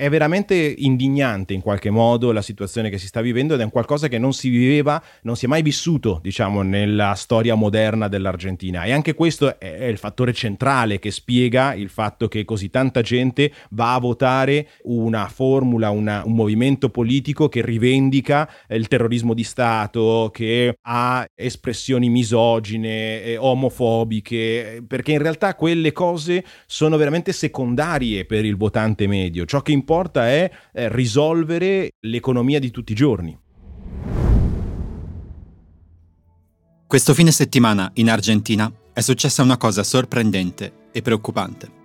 È veramente indignante in qualche modo la situazione che si sta vivendo ed è un qualcosa che non si viveva, non si è mai vissuto, diciamo, nella storia moderna dell'Argentina. E anche questo è il fattore centrale che spiega il fatto che così tanta gente va a votare una formula, una, un movimento politico che rivendica il terrorismo di Stato, che ha espressioni misogine, omofobiche, perché in realtà quelle cose sono veramente secondarie per il votante medio. Ciò che importa è eh, risolvere l'economia di tutti i giorni. Questo fine settimana in Argentina è successa una cosa sorprendente e preoccupante.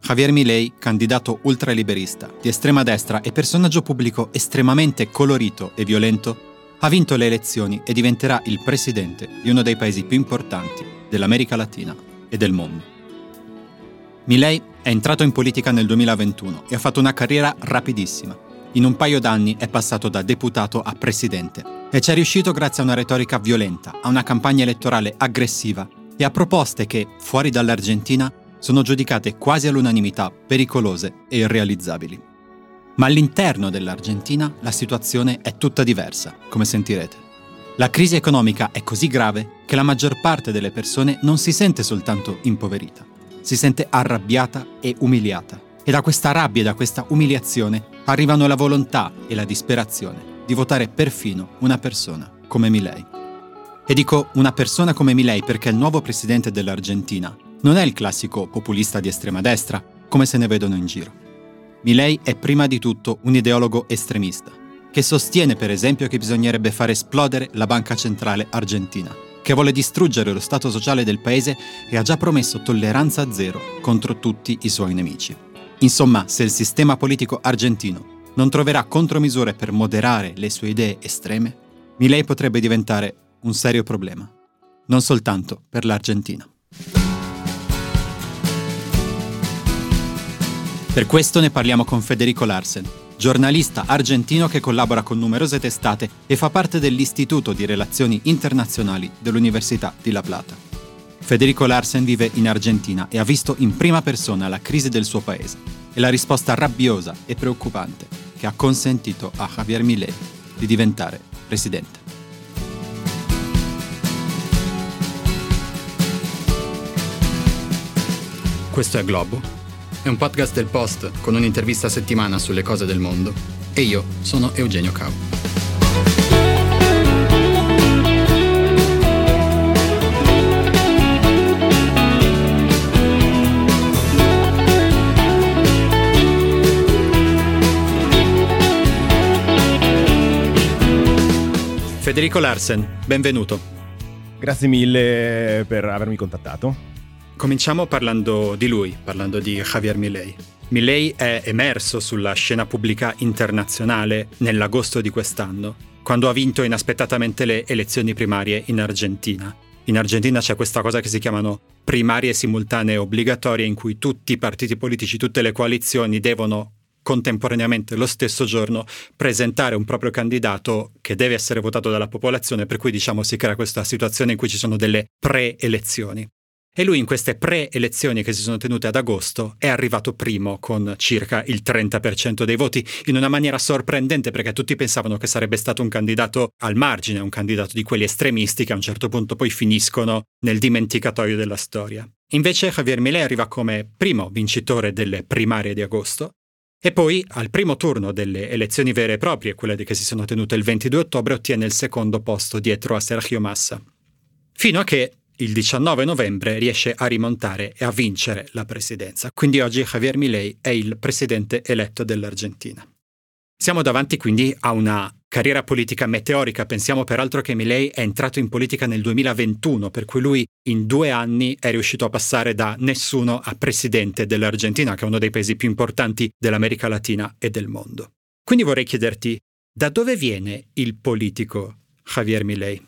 Javier Milei, candidato ultraliberista, di estrema destra e personaggio pubblico estremamente colorito e violento, ha vinto le elezioni e diventerà il presidente di uno dei paesi più importanti dell'America Latina e del mondo. Milei è entrato in politica nel 2021 e ha fatto una carriera rapidissima. In un paio d'anni è passato da deputato a presidente e ci è riuscito grazie a una retorica violenta, a una campagna elettorale aggressiva e a proposte che, fuori dall'Argentina, sono giudicate quasi all'unanimità pericolose e irrealizzabili. Ma all'interno dell'Argentina la situazione è tutta diversa, come sentirete. La crisi economica è così grave che la maggior parte delle persone non si sente soltanto impoverita, si sente arrabbiata e umiliata. E da questa rabbia e da questa umiliazione arrivano la volontà e la disperazione di votare perfino una persona come Milei. E dico una persona come Milei perché il nuovo presidente dell'Argentina non è il classico populista di estrema destra, come se ne vedono in giro. Milei è prima di tutto un ideologo estremista, che sostiene per esempio che bisognerebbe far esplodere la banca centrale argentina che vuole distruggere lo Stato sociale del paese e ha già promesso tolleranza zero contro tutti i suoi nemici. Insomma, se il sistema politico argentino non troverà contromisure per moderare le sue idee estreme, Milei potrebbe diventare un serio problema, non soltanto per l'Argentina. Per questo ne parliamo con Federico Larsen, giornalista argentino che collabora con numerose testate e fa parte dell'Istituto di Relazioni Internazionali dell'Università di La Plata. Federico Larsen vive in Argentina e ha visto in prima persona la crisi del suo paese e la risposta rabbiosa e preoccupante che ha consentito a Javier Milei di diventare presidente. Questo è Globo è un podcast del Post con un'intervista a settimana sulle cose del mondo. E io sono Eugenio Cau. Federico Larsen, benvenuto. Grazie mille per avermi contattato. Cominciamo parlando di lui, parlando di Javier Milei. Milei è emerso sulla scena pubblica internazionale nell'agosto di quest'anno, quando ha vinto inaspettatamente le elezioni primarie in Argentina. In Argentina c'è questa cosa che si chiamano primarie simultanee obbligatorie in cui tutti i partiti politici, tutte le coalizioni devono contemporaneamente lo stesso giorno presentare un proprio candidato che deve essere votato dalla popolazione, per cui diciamo si crea questa situazione in cui ci sono delle pre-elezioni. E lui in queste pre-elezioni che si sono tenute ad agosto è arrivato primo con circa il 30% dei voti, in una maniera sorprendente perché tutti pensavano che sarebbe stato un candidato al margine, un candidato di quelli estremisti che a un certo punto poi finiscono nel dimenticatoio della storia. Invece Javier Milei arriva come primo vincitore delle primarie di agosto e poi, al primo turno delle elezioni vere e proprie, quelle che si sono tenute il 22 ottobre, ottiene il secondo posto dietro a Sergio Massa. Fino a che il 19 novembre riesce a rimontare e a vincere la presidenza. Quindi oggi Javier Milei è il presidente eletto dell'Argentina. Siamo davanti quindi a una carriera politica meteorica. Pensiamo peraltro che Milei è entrato in politica nel 2021, per cui lui in due anni è riuscito a passare da nessuno a presidente dell'Argentina, che è uno dei paesi più importanti dell'America Latina e del mondo. Quindi vorrei chiederti, da dove viene il politico Javier Milei?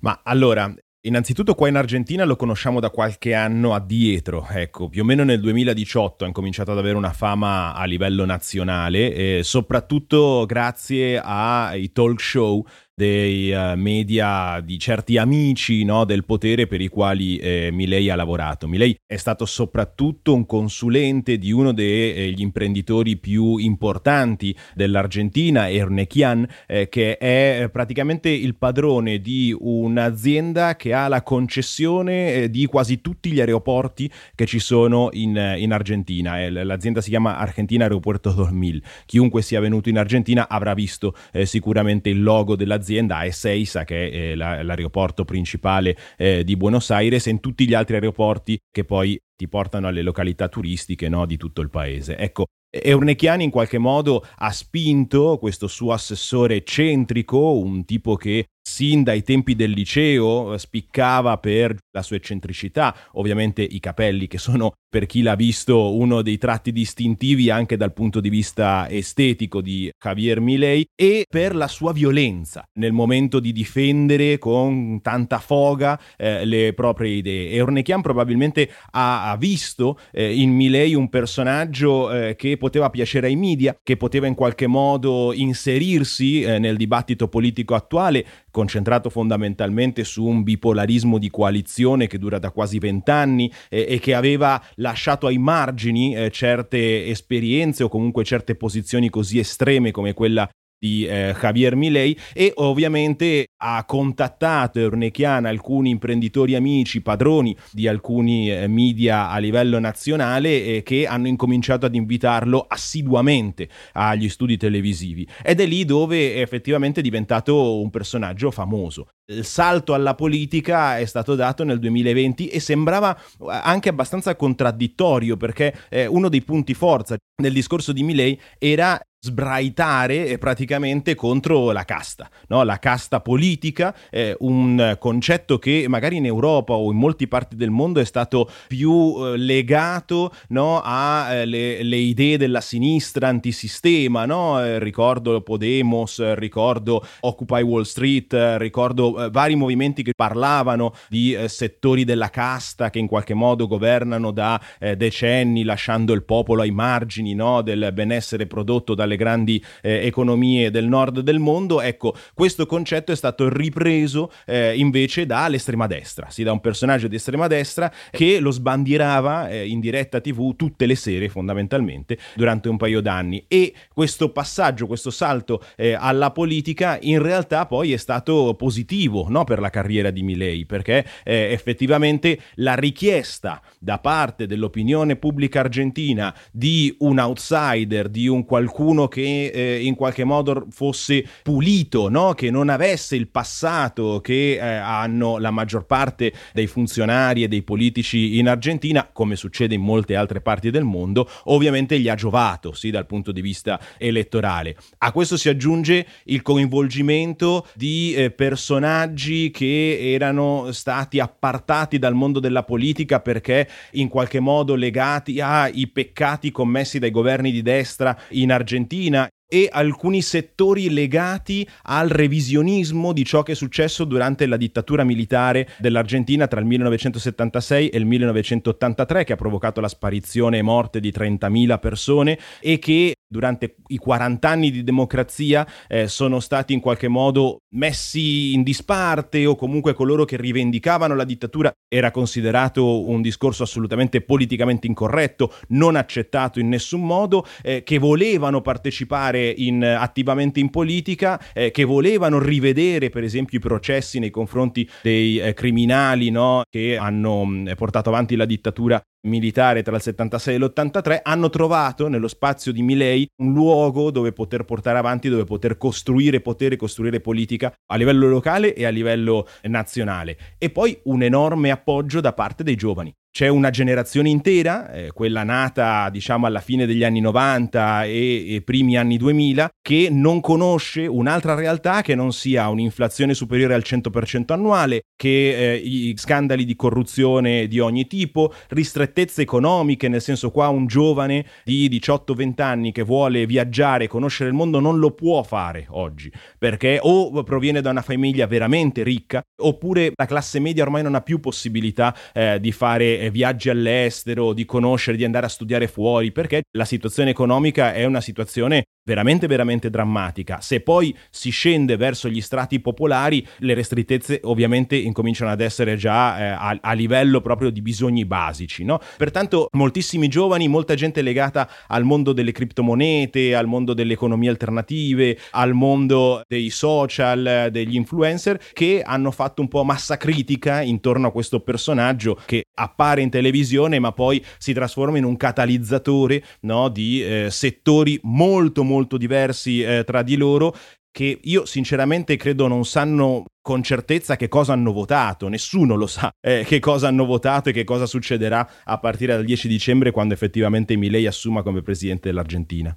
Ma allora, Innanzitutto qua in Argentina lo conosciamo da qualche anno addietro, ecco, più o meno nel 2018 ha incominciato ad avere una fama a livello nazionale, eh, soprattutto grazie ai talk show dei uh, media di certi amici no, del potere per i quali eh, Milei ha lavorato. Milei è stato soprattutto un consulente di uno degli imprenditori più importanti dell'Argentina, Ernequian, eh, che è praticamente il padrone di un'azienda che ha la concessione eh, di quasi tutti gli aeroporti che ci sono in, in Argentina. l'azienda si chiama Argentina Aeropuerto 2000. Chiunque sia venuto in Argentina avrà visto eh, sicuramente il logo dell'azienda a Ezeiza, che è eh, la, l'aeroporto principale eh, di Buenos Aires, e in tutti gli altri aeroporti che poi ti portano alle località turistiche no, di tutto il paese. Ecco, Eurnechiani in qualche modo ha spinto questo suo assessore eccentrico, un tipo che sin dai tempi del liceo spiccava per la sua eccentricità, ovviamente i capelli che sono per chi l'ha visto uno dei tratti distintivi anche dal punto di vista estetico di Javier Milei e per la sua violenza nel momento di difendere con tanta foga eh, le proprie idee. E Ornechian probabilmente ha, ha visto eh, in Milei un personaggio eh, che poteva piacere ai media, che poteva in qualche modo inserirsi eh, nel dibattito politico attuale, concentrato fondamentalmente su un bipolarismo di coalizione che dura da quasi vent'anni eh, e che aveva lasciato ai margini eh, certe esperienze o comunque certe posizioni così estreme come quella di eh, Javier Milei e ovviamente ha contattato Eurnechiana alcuni imprenditori amici, padroni di alcuni eh, media a livello nazionale eh, che hanno incominciato ad invitarlo assiduamente agli studi televisivi ed è lì dove è effettivamente diventato un personaggio famoso. Il salto alla politica è stato dato nel 2020 e sembrava eh, anche abbastanza contraddittorio perché eh, uno dei punti forza nel discorso di Milei era sbraitare eh, praticamente contro la casta, no? la casta politica, eh, un concetto che magari in Europa o in molte parti del mondo è stato più eh, legato no? alle eh, idee della sinistra antisistema, no? Eh, ricordo Podemos, ricordo Occupy Wall Street, ricordo vari movimenti che parlavano di settori della casta che in qualche modo governano da decenni lasciando il popolo ai margini del benessere prodotto dalle le grandi eh, economie del nord del mondo, ecco, questo concetto è stato ripreso eh, invece dall'estrema destra, sì, da un personaggio di estrema destra che lo sbandierava eh, in diretta tv tutte le sere fondamentalmente durante un paio d'anni. E questo passaggio, questo salto eh, alla politica in realtà poi è stato positivo no, per la carriera di Milei perché eh, effettivamente la richiesta da parte dell'opinione pubblica argentina di un outsider, di un qualcuno qualcuno che eh, in qualche modo fosse pulito, no? che non avesse il passato che eh, hanno la maggior parte dei funzionari e dei politici in Argentina, come succede in molte altre parti del mondo, ovviamente gli ha giovato sì, dal punto di vista elettorale. A questo si aggiunge il coinvolgimento di eh, personaggi che erano stati appartati dal mondo della politica perché in qualche modo legati ai peccati commessi dai governi di destra in Argentina Argentina e alcuni settori legati al revisionismo di ciò che è successo durante la dittatura militare dell'Argentina tra il 1976 e il 1983 che ha provocato la sparizione e morte di 30.000 persone e che durante i 40 anni di democrazia eh, sono stati in qualche modo messi in disparte o comunque coloro che rivendicavano la dittatura era considerato un discorso assolutamente politicamente incorretto, non accettato in nessun modo, eh, che volevano partecipare in, attivamente in politica, eh, che volevano rivedere per esempio i processi nei confronti dei eh, criminali no, che hanno mh, portato avanti la dittatura militare tra il 76 e l'83 hanno trovato nello spazio di Milei un luogo dove poter portare avanti, dove poter costruire potere, costruire politica a livello locale e a livello nazionale. E poi un enorme appoggio da parte dei giovani. C'è una generazione intera, eh, quella nata diciamo alla fine degli anni 90 e, e, primi anni 2000, che non conosce un'altra realtà che non sia un'inflazione superiore al 100% annuale, che eh, i scandali di corruzione di ogni tipo, ristrettezze economiche, nel senso qua un giovane di 18-20 anni che vuole viaggiare, conoscere il mondo non lo può fare oggi, perché o proviene da una famiglia veramente ricca, oppure la classe media ormai non ha più possibilità eh, di fare eh, viaggi all'estero, di conoscere, di andare a studiare fuori, perché la situazione economica è una situazione veramente veramente drammatica. Se poi si scende verso gli strati popolari, le restritezze ovviamente incominciano ad essere già eh, a, a, livello proprio di bisogni basici, no? Pertanto moltissimi giovani, molta gente legata al mondo delle criptomonete, al mondo delle economie alternative, al mondo dei social, degli influencer che hanno fatto un po' massa critica intorno a questo personaggio che appare in televisione ma poi si trasforma in un catalizzatore no, di eh, settori molto molto diversi eh, tra di loro che io sinceramente credo non sanno con certezza che cosa hanno votato, nessuno lo sa eh, che cosa hanno votato e che cosa succederà a partire dal 10 dicembre quando effettivamente Milei assuma come presidente dell'Argentina.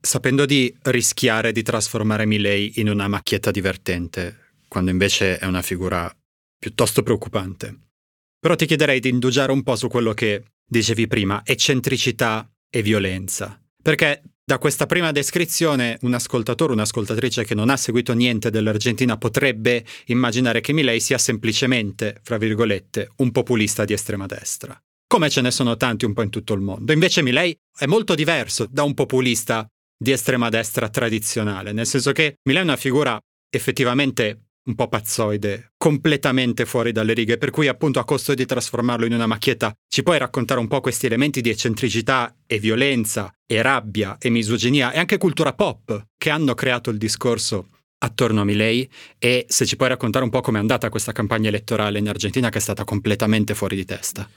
Sapendo di rischiare di trasformare Milei in una macchietta divertente, quando invece è una figura piuttosto preoccupante. Però ti chiederei di indugiare un po' su quello che dicevi prima, eccentricità e violenza. Perché da questa prima descrizione un ascoltatore, un'ascoltatrice che non ha seguito niente dell'Argentina potrebbe immaginare che Milei sia semplicemente, fra virgolette, un populista di estrema destra. Come ce ne sono tanti un po' in tutto il mondo. Invece Milei è molto diverso da un populista di estrema destra tradizionale, nel senso che Milei è una figura effettivamente un po' pazzoide, completamente fuori dalle righe, per cui appunto a costo di trasformarlo in una macchietta ci puoi raccontare un po' questi elementi di eccentricità e violenza e rabbia e misoginia e anche cultura pop che hanno creato il discorso attorno a Milei e se ci puoi raccontare un po' com'è andata questa campagna elettorale in Argentina che è stata completamente fuori di testa.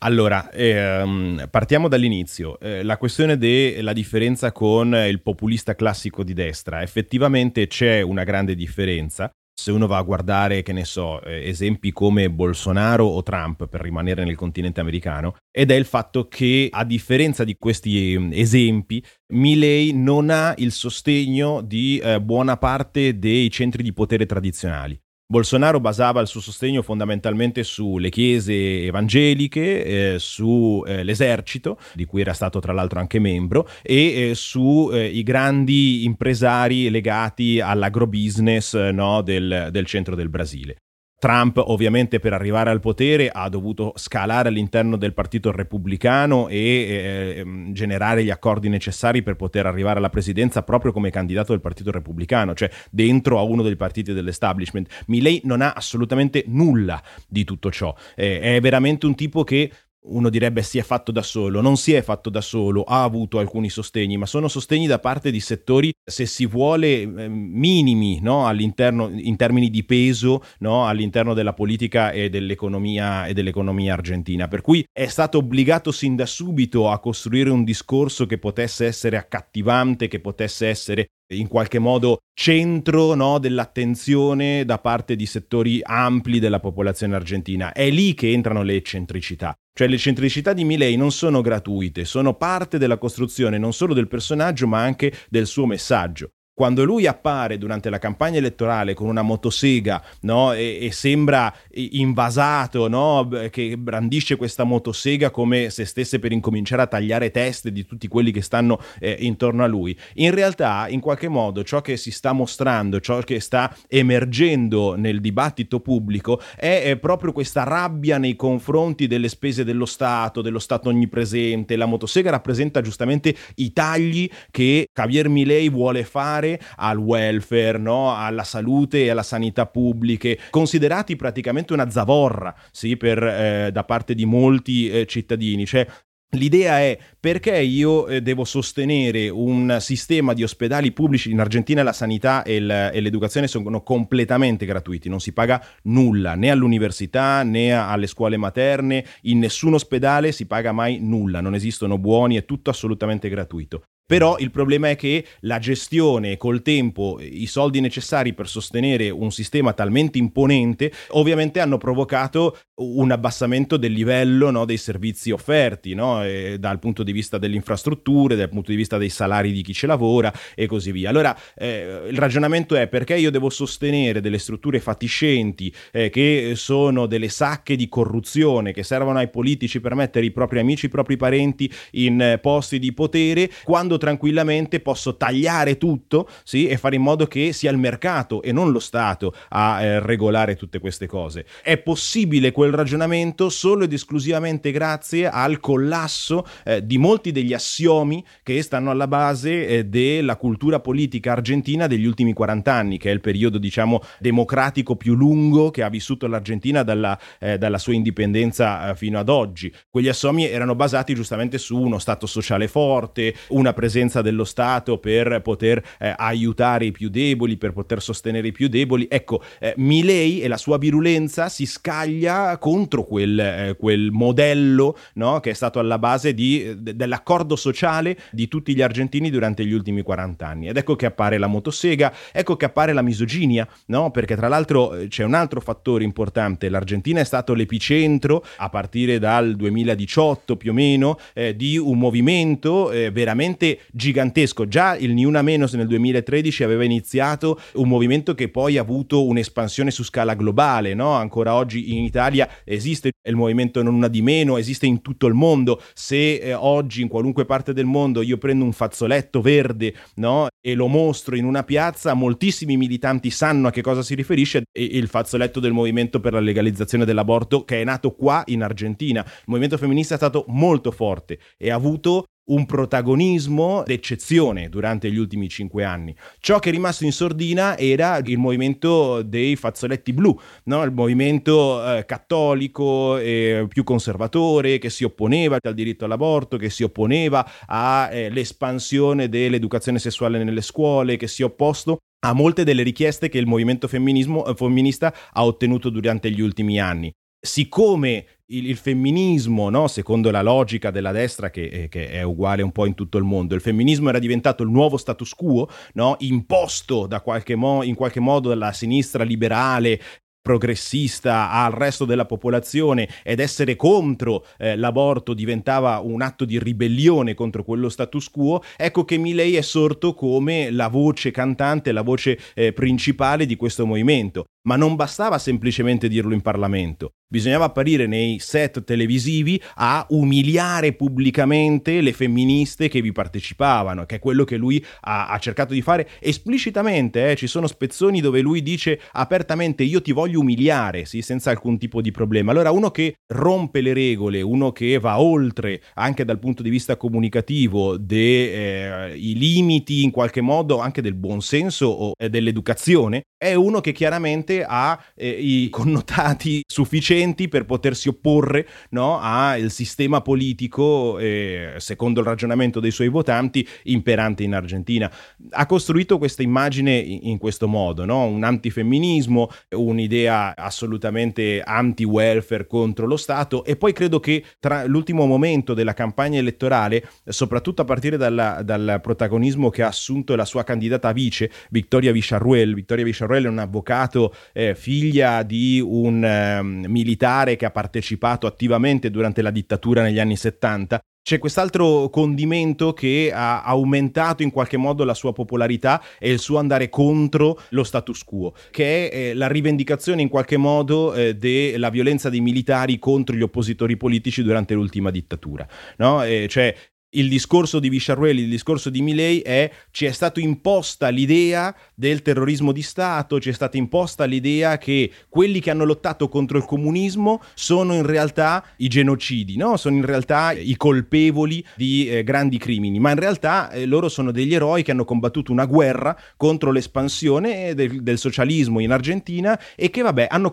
Allora, ehm, partiamo dall'inizio. Eh, la questione della differenza con il populista classico di destra. Effettivamente c'è una grande differenza se uno va a guardare, che ne so, eh, esempi come Bolsonaro o Trump, per rimanere nel continente americano, ed è il fatto che, a differenza di questi mm, esempi, Milley non ha il sostegno di eh, buona parte dei centri di potere tradizionali. Bolsonaro basava il suo sostegno fondamentalmente sulle chiese evangeliche, eh, sull'esercito, eh, di cui era stato tra l'altro anche membro, e eh, sui eh, grandi impresari legati all'agrobusiness no, del, del centro del Brasile. Trump ovviamente per arrivare al potere ha dovuto scalare all'interno del partito repubblicano e eh, ehm, generare gli accordi necessari per poter arrivare alla presidenza proprio come candidato del partito repubblicano, cioè dentro a uno dei partiti dell'establishment. Milley non ha assolutamente nulla di tutto ciò, eh, è veramente un tipo che uno direbbe si è fatto da solo, non si è fatto da solo, ha avuto alcuni sostegni, ma sono sostegni da parte di settori, se si vuole, eh, minimi no? all'interno, in termini di peso no? all'interno della politica e dell'economia, e dell'economia argentina. Per cui è stato obbligato sin da subito a costruire un discorso che potesse essere accattivante, che potesse essere in qualche modo centro no, dell'attenzione da parte di settori ampli della popolazione argentina. È lì che entrano le eccentricità. Cioè le eccentricità di Milei non sono gratuite, sono parte della costruzione non solo del personaggio ma anche del suo messaggio quando lui appare durante la campagna elettorale con una motosega no? e, e, sembra invasato, no? che brandisce questa motosega come se stesse per incominciare a tagliare teste di tutti quelli che stanno eh, intorno a lui, in realtà in qualche modo ciò che si sta mostrando, ciò che sta emergendo nel dibattito pubblico è, è proprio questa rabbia nei confronti delle spese dello Stato, dello Stato onnipresente. La motosega rappresenta giustamente i tagli che Javier Milei vuole fare fare al welfare, no? alla salute e alla sanità pubbliche, considerati praticamente una zavorra sì, per, eh, da parte di molti eh, cittadini. Cioè, L'idea è perché io eh, devo sostenere un sistema di ospedali pubblici in Argentina la sanità e, l'educazione sono completamente gratuiti, non si paga nulla né all'università né alle scuole materne, in nessun ospedale si paga mai nulla, non esistono buoni, è tutto assolutamente gratuito. Però il problema è che la gestione col tempo, i soldi necessari per sostenere un sistema talmente imponente, ovviamente hanno provocato un abbassamento del livello no, dei servizi offerti, no? dal punto di vista delle infrastrutture, dal punto di vista dei salari di chi ci lavora e così via. Allora eh, il ragionamento è perché io devo sostenere delle strutture fatiscenti eh, che sono delle sacche di corruzione che servono ai politici per mettere i propri amici, i propri parenti in eh, posti di potere, quando tranquillamente posso tagliare tutto sì, e fare in modo che sia il mercato e non lo Stato a eh, regolare tutte queste cose. È possibile quel ragionamento solo ed esclusivamente grazie al collasso eh, di molti degli assiomi che stanno alla base eh, della cultura politica argentina degli ultimi 40 anni, che è il periodo diciamo democratico più lungo che ha vissuto l'Argentina dalla, eh, dalla sua indipendenza eh, fino ad oggi. Quegli assiomi erano basati giustamente su uno Stato sociale forte, una presenza dello Stato per poter eh, aiutare i più deboli, per poter sostenere i più deboli. Ecco, eh, Milei e la sua virulenza si scaglia contro quel, eh, quel modello no, che è stato alla base di, de, dell'accordo sociale di tutti gli argentini durante gli ultimi 40 anni. Ed ecco che appare la motosega, ecco che appare la misoginia, no? perché tra l'altro eh, c'è un altro fattore importante, l'Argentina è stato l'epicentro a partire dal 2018 più o meno eh, di un movimento eh, veramente gigantesco. Già il Ni Una Menos nel 2013 aveva iniziato un movimento che poi ha avuto un'espansione su scala globale, no? ancora oggi in Italia esiste il movimento Non Una di Meno, esiste in tutto il mondo. Se eh, oggi in qualunque parte del mondo io prendo un fazzoletto verde no? e lo mostro in una piazza, moltissimi militanti sanno a che cosa si riferisce e il fazzoletto del movimento per la legalizzazione dell'aborto che è nato qua in Argentina. Il movimento femminista è stato molto forte e ha avuto un protagonismo d'eccezione durante gli ultimi cinque anni. Ciò che è rimasto in sordina era il movimento dei fazzoletti blu, no? il movimento eh, cattolico eh, più conservatore che si opponeva al diritto all'aborto, che si opponeva all'espansione eh, dell'educazione sessuale nelle scuole, che si è opposto a molte delle richieste che il movimento eh, femminista ha ottenuto durante gli ultimi anni siccome il, il femminismo, no? secondo la logica della destra che, eh, che, è uguale un po' in tutto il mondo, il femminismo era diventato il nuovo status quo, no? imposto qualche mo- in qualche modo dalla sinistra liberale progressista al resto della popolazione ed essere contro eh, l'aborto diventava un atto di ribellione contro quello status quo, ecco che Milei è sorto come la voce cantante, la voce eh, principale di questo movimento. Ma non bastava semplicemente dirlo in Parlamento, bisognava apparire nei set televisivi a umiliare pubblicamente le femministe che vi partecipavano, che è quello che lui ha, ha cercato di fare esplicitamente. Eh. Ci sono spezzoni dove lui dice apertamente io ti voglio umiliare, sì, senza alcun tipo di problema. Allora uno che rompe le regole, uno che va oltre anche dal punto di vista comunicativo dei eh, limiti in qualche modo anche del buonsenso o eh, dell'educazione, è uno che chiaramente ha eh, i connotati sufficienti per potersi opporre no, al sistema politico, eh, secondo il ragionamento dei suoi votanti, imperante in Argentina. Ha costruito questa immagine in, questo modo, no? un antifemminismo, un'idea assolutamente anti-welfare contro lo Stato e poi credo che tra l'ultimo momento della campagna elettorale, soprattutto a partire dalla, dal protagonismo che ha assunto la sua candidata vice, Vittoria Villarruel, Vittoria Charrel è un avvocato, eh, figlia di un eh, militare che ha partecipato attivamente durante la dittatura negli anni 70 c'è quest'altro condimento che ha aumentato in qualche modo la sua popolarità e il suo andare contro lo status quo, che è eh, la rivendicazione in qualche modo eh, della violenza dei militari contro gli oppositori politici durante l'ultima dittatura. No? Eh, cioè il discorso di Visciarruelli, il discorso di Milei è ci è stata imposta l'idea del terrorismo di Stato, ci è stata imposta l'idea che quelli che hanno lottato contro il comunismo sono in realtà i genocidi, no? sono in realtà i colpevoli di eh, grandi crimini, ma in realtà eh, loro sono degli eroi che hanno combattuto una guerra contro l'espansione del, del socialismo in Argentina e che vabbè hanno,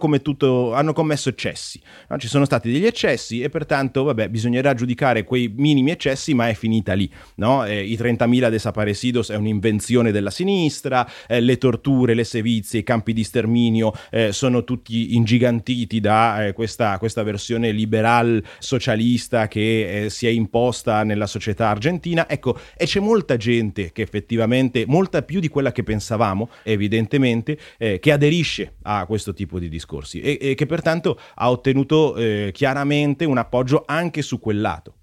hanno commesso eccessi. No? Ci sono stati degli eccessi e pertanto vabbè bisognerà giudicare quei minimi eccessi, ma è finita lì. No? Eh, I 30.000 desaparecidos è un'invenzione della sinistra, eh, le torture, le sevizie, i campi di sterminio eh, sono tutti ingigantiti da eh, questa, questa, versione liberal socialista che eh, si è imposta nella società argentina. Ecco, e c'è molta gente che effettivamente, molta più di quella che pensavamo, evidentemente, eh, che aderisce a questo tipo di discorsi e, e che pertanto ha ottenuto chiaramente un appoggio anche su quel lato.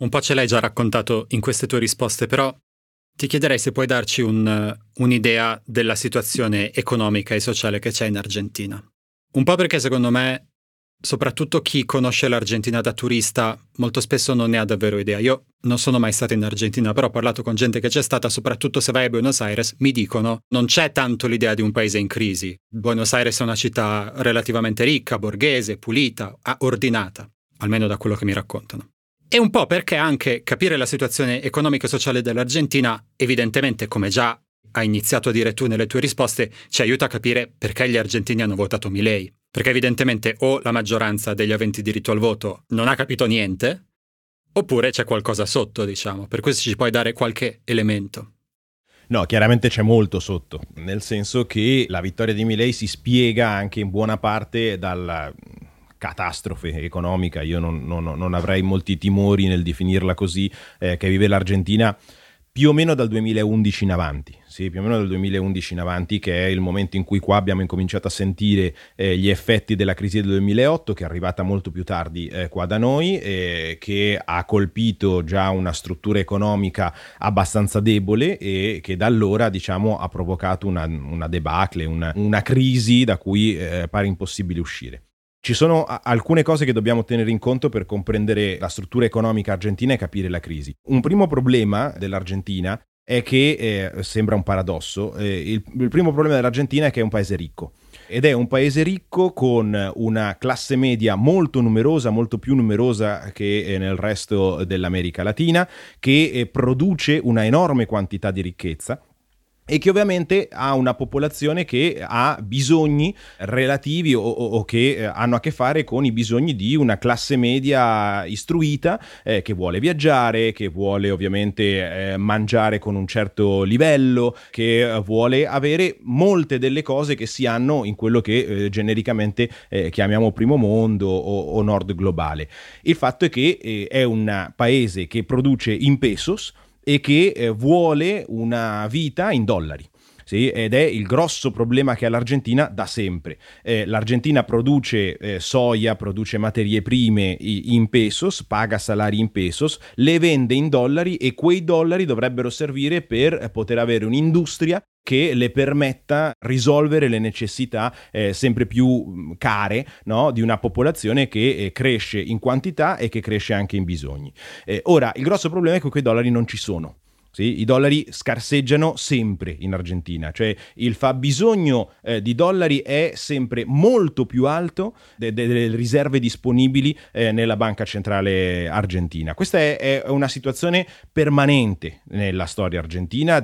Un po' ce l'hai già raccontato in queste tue risposte, però ti chiederei se puoi darci un, un'idea della situazione economica e sociale che c'è in Argentina. Un po' perché secondo me soprattutto chi conosce l'Argentina da turista molto spesso non ne ha davvero idea. Io non sono mai stato in Argentina, però ho parlato con gente che c'è stata, soprattutto se vai a Buenos Aires, mi dicono non c'è tanto l'idea di un paese in crisi. Buenos Aires è una città relativamente ricca, borghese, pulita, ordinata, almeno da quello che mi raccontano. E un po' perché anche capire la situazione economica e sociale dell'Argentina, evidentemente, come già hai iniziato a dire tu nelle tue risposte, ci aiuta a capire perché gli argentini hanno votato Milei. Perché evidentemente o la maggioranza degli aventi diritto al voto non ha capito niente, oppure c'è qualcosa sotto, diciamo. Per questo ci puoi dare qualche elemento. No, chiaramente c'è molto sotto, nel senso che la vittoria di Milei si spiega anche in buona parte dalla catastrofe economica, io non, non, non avrei molti timori nel definirla così, eh, che vive l'Argentina più o meno dal 2011 in avanti, sì, più o meno dal 2011 in avanti, che è il momento in cui qua abbiamo incominciato a sentire eh, gli effetti della crisi del 2008, che è arrivata molto più tardi eh, qua da noi, eh, che ha colpito già una struttura economica abbastanza debole e che da allora diciamo, ha provocato una, una debacle, una, una, crisi da cui eh, pare impossibile uscire. Ci sono alcune cose che dobbiamo tenere in conto per comprendere la struttura economica argentina e capire la crisi. Un primo problema dell'Argentina è che, eh, sembra un paradosso, eh, il, il primo problema dell'Argentina è che è un paese ricco ed è un paese ricco con una classe media molto numerosa, molto più numerosa che eh, nel resto dell'America Latina, che eh, produce una enorme quantità di ricchezza e che ovviamente ha una popolazione che ha bisogni relativi o, o, o, che eh, hanno a che fare con i bisogni di una classe media istruita eh, che vuole viaggiare, che vuole ovviamente eh, mangiare con un certo livello, che eh, vuole avere molte delle cose che si hanno in quello che eh, genericamente eh, chiamiamo primo mondo o, o, nord globale. Il fatto è che è un paese che produce in pesos, e che eh, vuole una vita in dollari. Sì, ed è il grosso problema che ha l'Argentina da sempre. Eh, L'Argentina produce eh, soia, produce materie prime in pesos, paga salari in pesos, le vende in dollari e quei dollari dovrebbero servire per poter avere un'industria che le permetta risolvere le necessità eh, sempre più mm, care no? di una popolazione che eh, cresce in quantità e che cresce anche in bisogni. Eh, ora, il grosso problema è che quei dollari non ci sono. Sì, I dollari scarseggiano sempre in Argentina, cioè il fabbisogno eh, di dollari è sempre molto più alto de- delle riserve disponibili eh, nella banca centrale argentina. Questa è, è, una situazione permanente nella storia argentina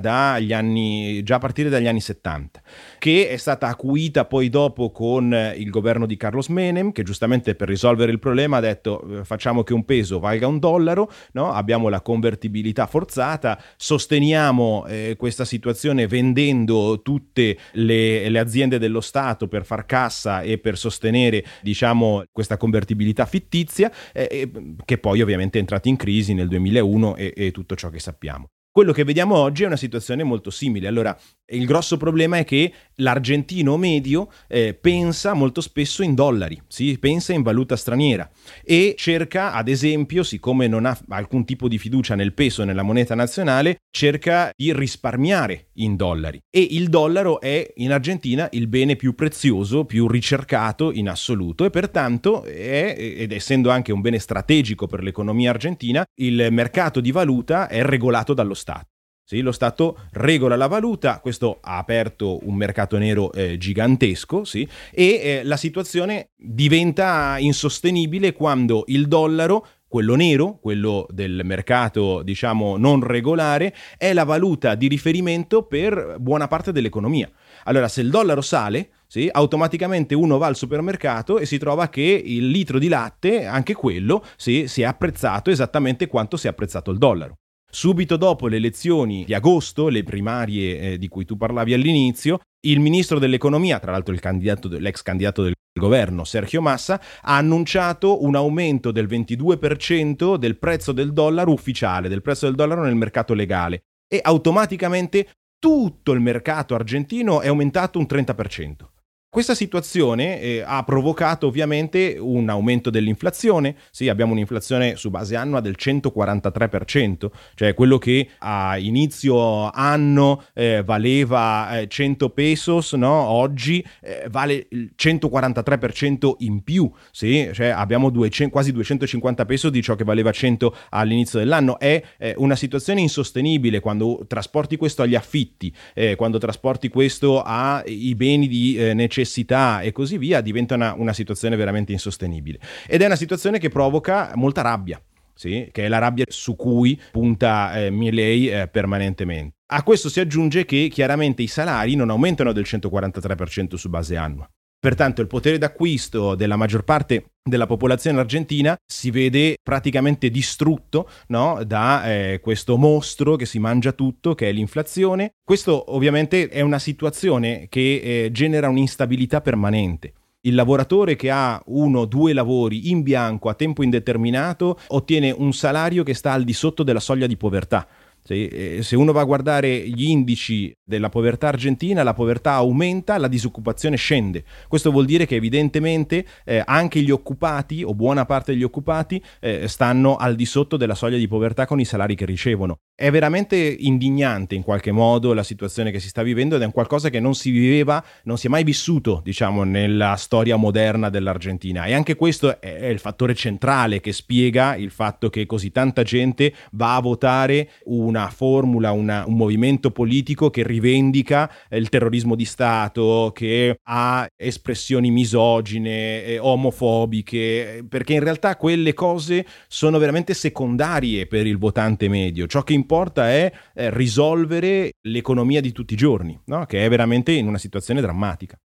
anni, già a partire dagli anni 70, che è stata acuita poi dopo con il governo di Carlos Menem, che giustamente per risolvere il problema ha detto eh, facciamo che un peso valga un dollaro, no? abbiamo la convertibilità forzata sosteniamo eh, questa situazione vendendo tutte le, le, aziende dello Stato per far cassa e per sostenere diciamo, questa convertibilità fittizia eh, che poi ovviamente è entrata in crisi nel 2001 e, e tutto ciò che sappiamo. Quello che vediamo oggi è una situazione molto simile. Allora, il grosso problema è che l'argentino medio eh, pensa molto spesso in dollari, sì? pensa in valuta straniera e cerca, ad esempio, siccome non ha alcun tipo di fiducia nel peso, nella moneta nazionale, cerca di risparmiare in dollari. E il dollaro è in Argentina il bene più prezioso, più ricercato in assoluto e pertanto è, ed essendo anche un bene strategico per l'economia argentina, il mercato di valuta è regolato dallo Stato. Sì, lo Stato regola la valuta, questo ha aperto un mercato nero eh, gigantesco sì, e eh, la situazione diventa insostenibile quando il dollaro quello nero, quello del mercato diciamo non regolare, è la valuta di riferimento per buona parte dell'economia. Allora, se il dollaro sale, sì, automaticamente uno va al supermercato e si trova che il litro di latte, anche quello, sì, si è apprezzato esattamente quanto si è apprezzato il dollaro. Subito dopo le elezioni di agosto, le primarie eh, di cui tu parlavi all'inizio, il ministro dell'economia, tra l'altro candidato, l'ex candidato del governo Sergio Massa, ha annunciato un aumento del 22% del prezzo del dollaro ufficiale, del prezzo del dollaro nel mercato legale e automaticamente tutto il mercato argentino è aumentato un 30%. Questa situazione eh, ha provocato ovviamente un aumento dell'inflazione, sì abbiamo un'inflazione su base annua del 143%, cioè quello che a inizio anno eh, valeva eh, 100 pesos, no? oggi eh, vale il 143% in più, sì? cioè abbiamo 200, quasi 250 pesos di ciò che valeva 100 all'inizio dell'anno, è eh, una situazione insostenibile quando trasporti questo agli affitti, eh, quando trasporti questo ai beni di necessità necessità e così via, diventa una, una situazione veramente insostenibile. Ed è una situazione che provoca molta rabbia. Sì, che è la rabbia su cui punta eh, Milei eh, permanentemente. A questo si aggiunge che chiaramente i salari non aumentano del 143% su base annua. Pertanto il potere d'acquisto della maggior parte della popolazione argentina si vede praticamente distrutto no? da eh, questo mostro che si mangia tutto, che è l'inflazione. Questo ovviamente è una situazione che eh, genera un'instabilità permanente. Il lavoratore che ha uno o due lavori in bianco a tempo indeterminato ottiene un salario che sta al di sotto della soglia di povertà. Se uno va a guardare gli indici della povertà argentina, la povertà aumenta, la disoccupazione scende. Questo vuol dire che evidentemente eh, anche gli occupati o buona parte degli occupati eh, stanno al di sotto della soglia di povertà con i salari che ricevono. È veramente indignante in qualche modo la situazione che si sta vivendo ed è un qualcosa che non si viveva, non si è mai vissuto, diciamo, nella storia moderna dell'Argentina. E anche questo è il fattore centrale che spiega il fatto che così tanta gente va a votare una formula, una, un movimento politico che rivendica il terrorismo di Stato, che ha espressioni misogine, eh, omofobiche, perché in realtà quelle cose sono veramente secondarie per il votante medio. Ciò che importa è eh, risolvere l'economia di tutti i giorni, no? che è veramente in una situazione drammatica.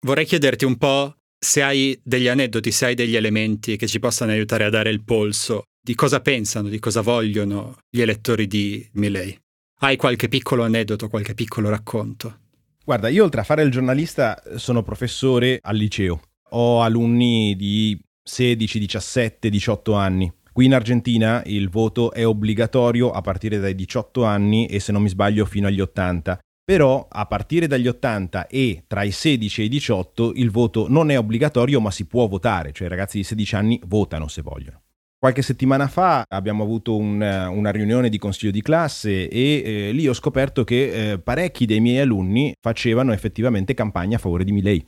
Vorrei chiederti un po' se hai degli aneddoti, se hai degli elementi che ci possano aiutare a dare il polso di cosa pensano, di cosa vogliono gli elettori di Milley. Hai qualche piccolo aneddoto, qualche piccolo racconto? Guarda, io oltre a fare il giornalista sono professore al liceo. Ho alunni di 16, 17, 18 anni. Qui in Argentina il voto è obbligatorio a partire dai 18 anni e se non mi sbaglio fino agli 80. Però a partire dagli 80 e tra i 16 e i 18 il voto non è obbligatorio ma si può votare, cioè i ragazzi di 16 anni votano se vogliono. Qualche settimana fa abbiamo avuto un, una riunione di consiglio di classe e eh, lì ho scoperto che eh, parecchi dei miei alunni facevano effettivamente campagna a favore di Milei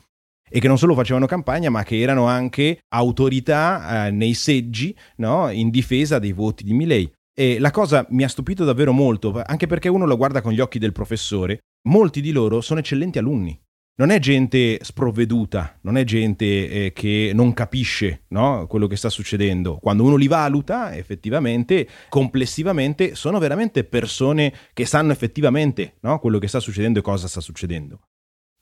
e che non solo facevano campagna, ma che erano anche autorità eh, nei seggi no? in difesa dei voti di Milley. E la cosa mi ha stupito davvero molto, anche perché uno lo guarda con gli occhi del professore. Molti di loro sono eccellenti alunni. Non è gente sprovveduta, non è gente eh, che non capisce no? quello che sta succedendo. Quando uno li valuta, effettivamente, complessivamente, sono veramente persone che sanno effettivamente no? quello che sta succedendo e cosa sta succedendo.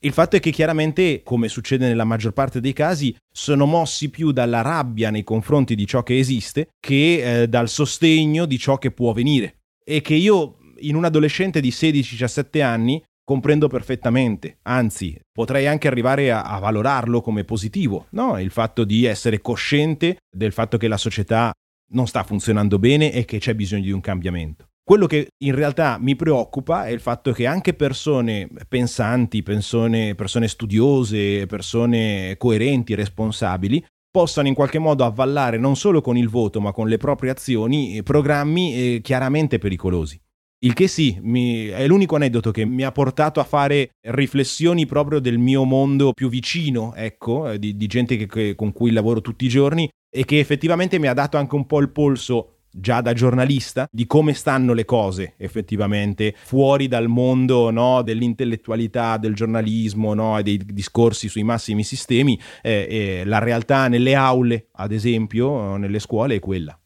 Il fatto è che chiaramente, come succede nella maggior parte dei casi, sono mossi più dalla rabbia nei confronti di ciò che esiste che eh, dal sostegno di ciò che può venire. E che io, in un adolescente di 16-17 anni, comprendo perfettamente, anzi potrei anche arrivare a, a valorarlo come positivo, no? il fatto di essere cosciente del fatto che la società non sta funzionando bene e che c'è bisogno di un cambiamento. Quello che in realtà mi preoccupa è il fatto che anche persone pensanti, persone, persone studiose, persone coerenti, responsabili, possano in qualche modo avvallare non solo con il voto ma con le proprie azioni programmi eh, chiaramente pericolosi. Il che sì, mi, è l'unico aneddoto che mi ha portato a fare riflessioni proprio del mio mondo più vicino, ecco, eh, di, di gente che, che, con cui lavoro tutti i giorni e che effettivamente mi ha dato anche un po' il polso già da giornalista di come stanno le cose effettivamente fuori dal mondo no, dell'intellettualità, del giornalismo no, e dei discorsi sui massimi sistemi. Eh, eh, la realtà nelle aule, ad esempio, nelle scuole è quella.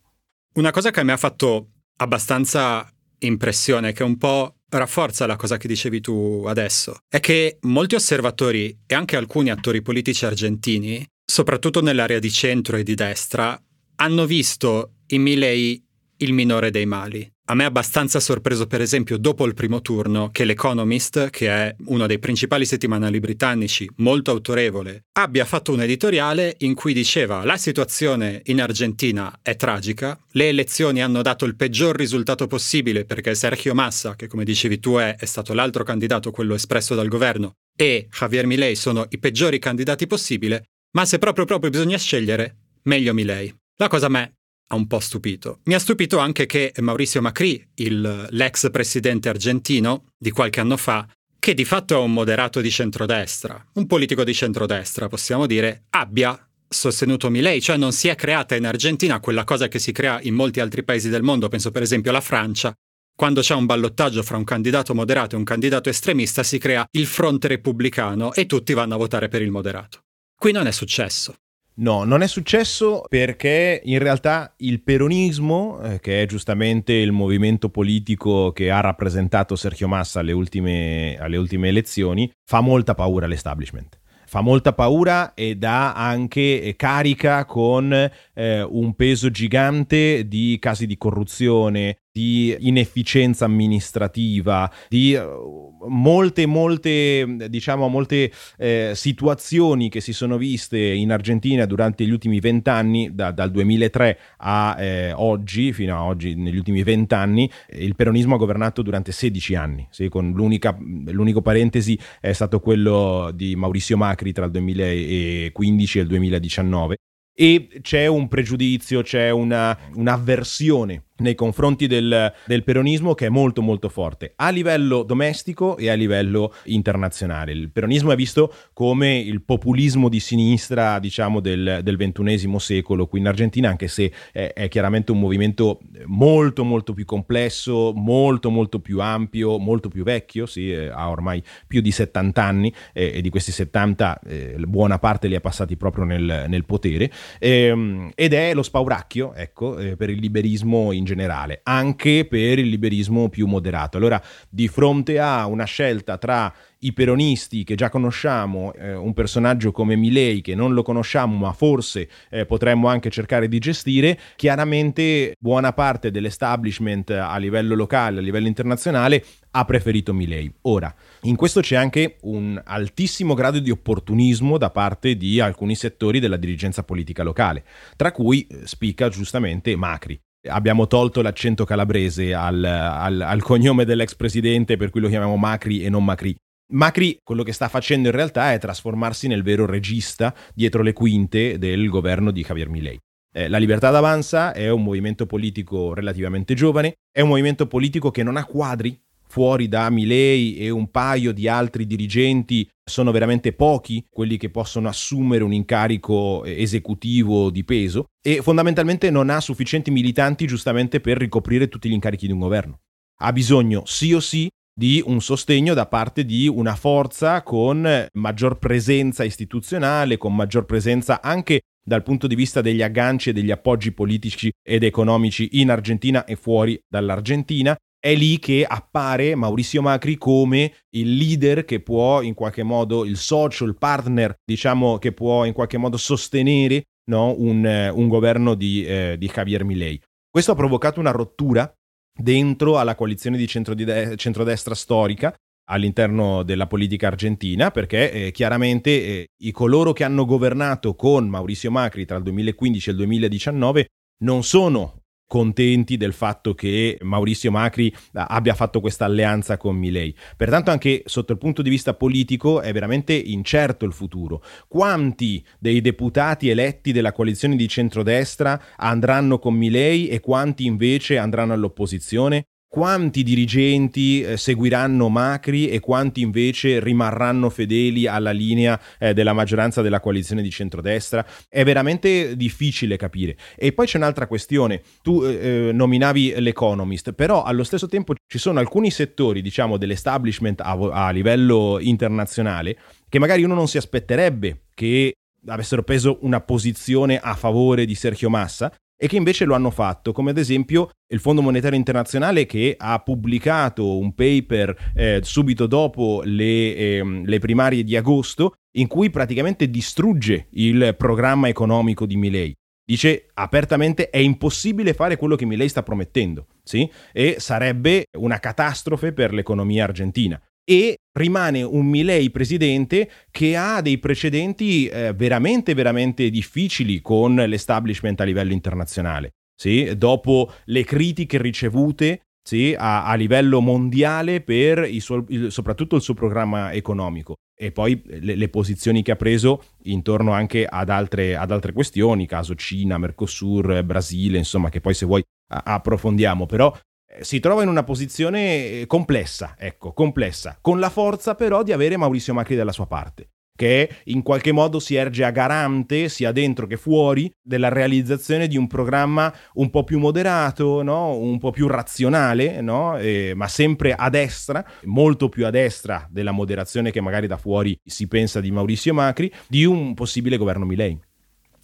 Una cosa che mi ha fatto abbastanza impressione, che un po' rafforza la cosa che dicevi tu adesso, è che molti osservatori e anche alcuni attori politici argentini, soprattutto nell'area di centro e di destra, hanno visto in Milei il minore dei mali. A me è abbastanza sorpreso, per esempio, dopo il primo turno, che l'Economist, che è uno dei principali settimanali britannici, molto autorevole, abbia fatto un editoriale in cui diceva la situazione in Argentina è tragica, le elezioni hanno dato il peggior risultato possibile perché Sergio Massa, che come dicevi tu è, è stato l'altro candidato, quello espresso dal governo, e Javier Milei sono i peggiori candidati possibili, ma se proprio proprio bisogna scegliere, meglio Milei. La cosa a me ha un po' stupito. Mi ha stupito anche che Mauricio Macri, il, l'ex presidente argentino di qualche anno fa, che di fatto è un moderato di centrodestra, un politico di centrodestra, possiamo dire, abbia sostenuto Milei, cioè non si è creata in Argentina quella cosa che si crea in molti altri paesi del mondo, penso per esempio alla Francia, quando c'è un ballottaggio fra un candidato moderato e un candidato estremista si crea il fronte repubblicano e tutti vanno a votare per il moderato. Qui non è successo. No, non è successo perché in realtà il peronismo, eh, che è giustamente il movimento politico che ha rappresentato Sergio Massa alle ultime, alle ultime elezioni, fa molta paura all'establishment. Fa molta paura e dà anche carica con eh, un peso gigante di casi di corruzione, di inefficienza amministrativa, di uh, molte, molte, diciamo, molte eh, situazioni che si sono viste in Argentina durante gli ultimi vent'anni, da, dal 2003 a eh, oggi, fino a oggi, negli ultimi vent'anni, il peronismo ha governato durante 16 anni, sì, con l'unica, l'unico parentesi è stato quello di Mauricio Macri tra il 2015 e il 2019 e c'è un pregiudizio, c'è una, un'avversione nei confronti del, del, peronismo che è molto molto forte a livello domestico e a livello internazionale. Il peronismo è visto come il populismo di sinistra, diciamo, del, del ventunesimo secolo qui in Argentina, anche se è, è, chiaramente un movimento molto molto più complesso, molto molto più ampio, molto più vecchio, sì, eh, ha ormai più di 70 anni eh, e di questi 70 eh, buona parte li ha passati proprio nel, nel potere ehm, ed è lo spauracchio, ecco, eh, per il liberismo in in generale, anche per il liberismo più moderato. Allora, di fronte a una scelta tra i peronisti che già conosciamo, eh, un personaggio come Milei che non lo conosciamo ma forse eh, potremmo anche cercare di gestire, chiaramente buona parte dell'establishment a livello locale, a livello internazionale ha preferito Milei. Ora, in questo c'è anche un altissimo grado di opportunismo da parte di alcuni settori della dirigenza politica locale, tra cui eh, spicca giustamente Macri abbiamo tolto l'accento calabrese al, al, al, cognome dell'ex presidente, per cui lo chiamiamo Macri e non Macri. Macri quello che sta facendo in realtà è trasformarsi nel vero regista dietro le quinte del governo di Javier Milei. Eh, la Libertà d'Avanza è un movimento politico relativamente giovane, è un movimento politico che non ha quadri fuori da Milei e un paio di altri dirigenti sono veramente pochi quelli che possono assumere un incarico eh, esecutivo di peso e fondamentalmente non ha sufficienti militanti giustamente per ricoprire tutti gli incarichi di un governo. Ha bisogno sì o sì di un sostegno da parte di una forza con maggior presenza istituzionale, con maggior presenza anche dal punto di vista degli agganci e degli appoggi politici ed economici in Argentina e fuori dall'Argentina è lì che appare Mauricio Macri come il leader che può in qualche modo, il socio, il partner, diciamo, che può in qualche modo sostenere no, un, un, governo di, eh, di Javier Milei. Questo ha provocato una rottura dentro alla coalizione di centrodestra storica all'interno della politica argentina perché eh, chiaramente eh, i coloro che hanno governato con Mauricio Macri tra il 2015 e il 2019 non sono contenti del fatto che Maurizio Macri eh, abbia fatto questa alleanza con Milei. Pertanto anche sotto il punto di vista politico è veramente incerto il futuro. Quanti dei deputati eletti della coalizione di centrodestra andranno con Milei e quanti invece andranno all'opposizione? Quanti dirigenti eh, seguiranno Macri e quanti invece rimarranno fedeli alla linea eh, della maggioranza della coalizione di centrodestra? È veramente difficile capire. E poi c'è un'altra questione. Tu eh, eh nominavi l'Economist, però allo stesso tempo ci sono alcuni settori, diciamo, dell'establishment a, a livello internazionale che magari uno non si aspetterebbe che avessero preso una posizione a favore di Sergio Massa, e che invece lo hanno fatto, come ad esempio il Fondo Monetario Internazionale che ha pubblicato un paper eh, subito dopo le, eh, le primarie di agosto in cui praticamente distrugge il programma economico di Milei. dice apertamente è impossibile fare quello che Milei sta promettendo, sì? E sarebbe una catastrofe per l'economia argentina. E rimane un Milei presidente che ha dei precedenti eh, veramente, veramente difficili con l'establishment a livello internazionale. Sì? Dopo le critiche ricevute sì, a, a, livello mondiale per il suo, il, soprattutto il suo programma economico e poi le, le, posizioni che ha preso intorno anche ad altre, ad altre, questioni, caso Cina, Mercosur, Brasile, insomma, che poi se vuoi approfondiamo, però si trova in una posizione eh, complessa, ecco, complessa, con la forza però di avere Maurizio Macri dalla sua parte che in qualche modo si erge a garante, sia dentro che fuori, della realizzazione di un programma un po' più moderato, no? un po' più razionale, no? eh, ma sempre a destra, molto più a destra della moderazione che magari da fuori si pensa di Maurizio Macri, di un possibile governo Milei.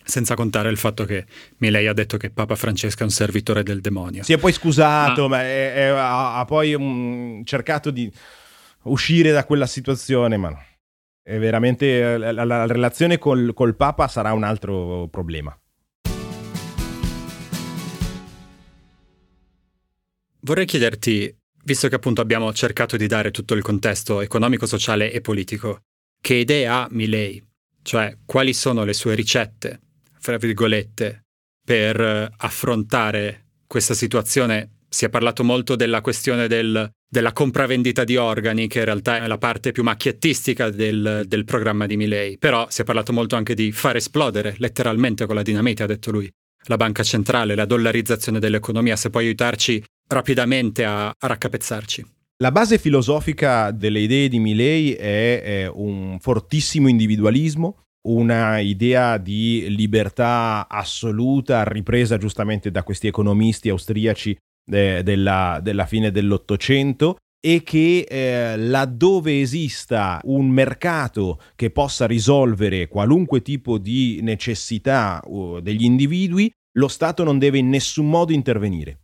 Senza contare il fatto che Milei ha detto che Papa Francesco è un servitore del demonio. Si è poi scusato, ah. ma è, è, ha, ha, poi um, cercato di uscire da quella situazione, ma no è veramente la, la, la relazione col, col Papa sarà un altro problema. Vorrei chiederti, visto che appunto abbiamo cercato di dare tutto il contesto economico, sociale e politico, che idee ha Milei? Cioè, quali sono le sue ricette, fra virgolette, per affrontare questa situazione? Si è parlato molto della questione del della compravendita di organi, che in realtà è la parte più macchiettistica del, del programma di Milei. Però si è parlato molto anche di far esplodere, letteralmente con la dinamite, ha detto lui, la banca centrale, la dollarizzazione dell'economia, se può aiutarci rapidamente a, a raccapezzarci. La base filosofica delle idee di Milei è, è un fortissimo individualismo, una idea di libertà assoluta ripresa giustamente da questi economisti austriaci eh, della, della, fine dell'Ottocento e che eh, laddove esista un mercato che possa risolvere qualunque tipo di necessità degli individui, lo Stato non deve in nessun modo intervenire.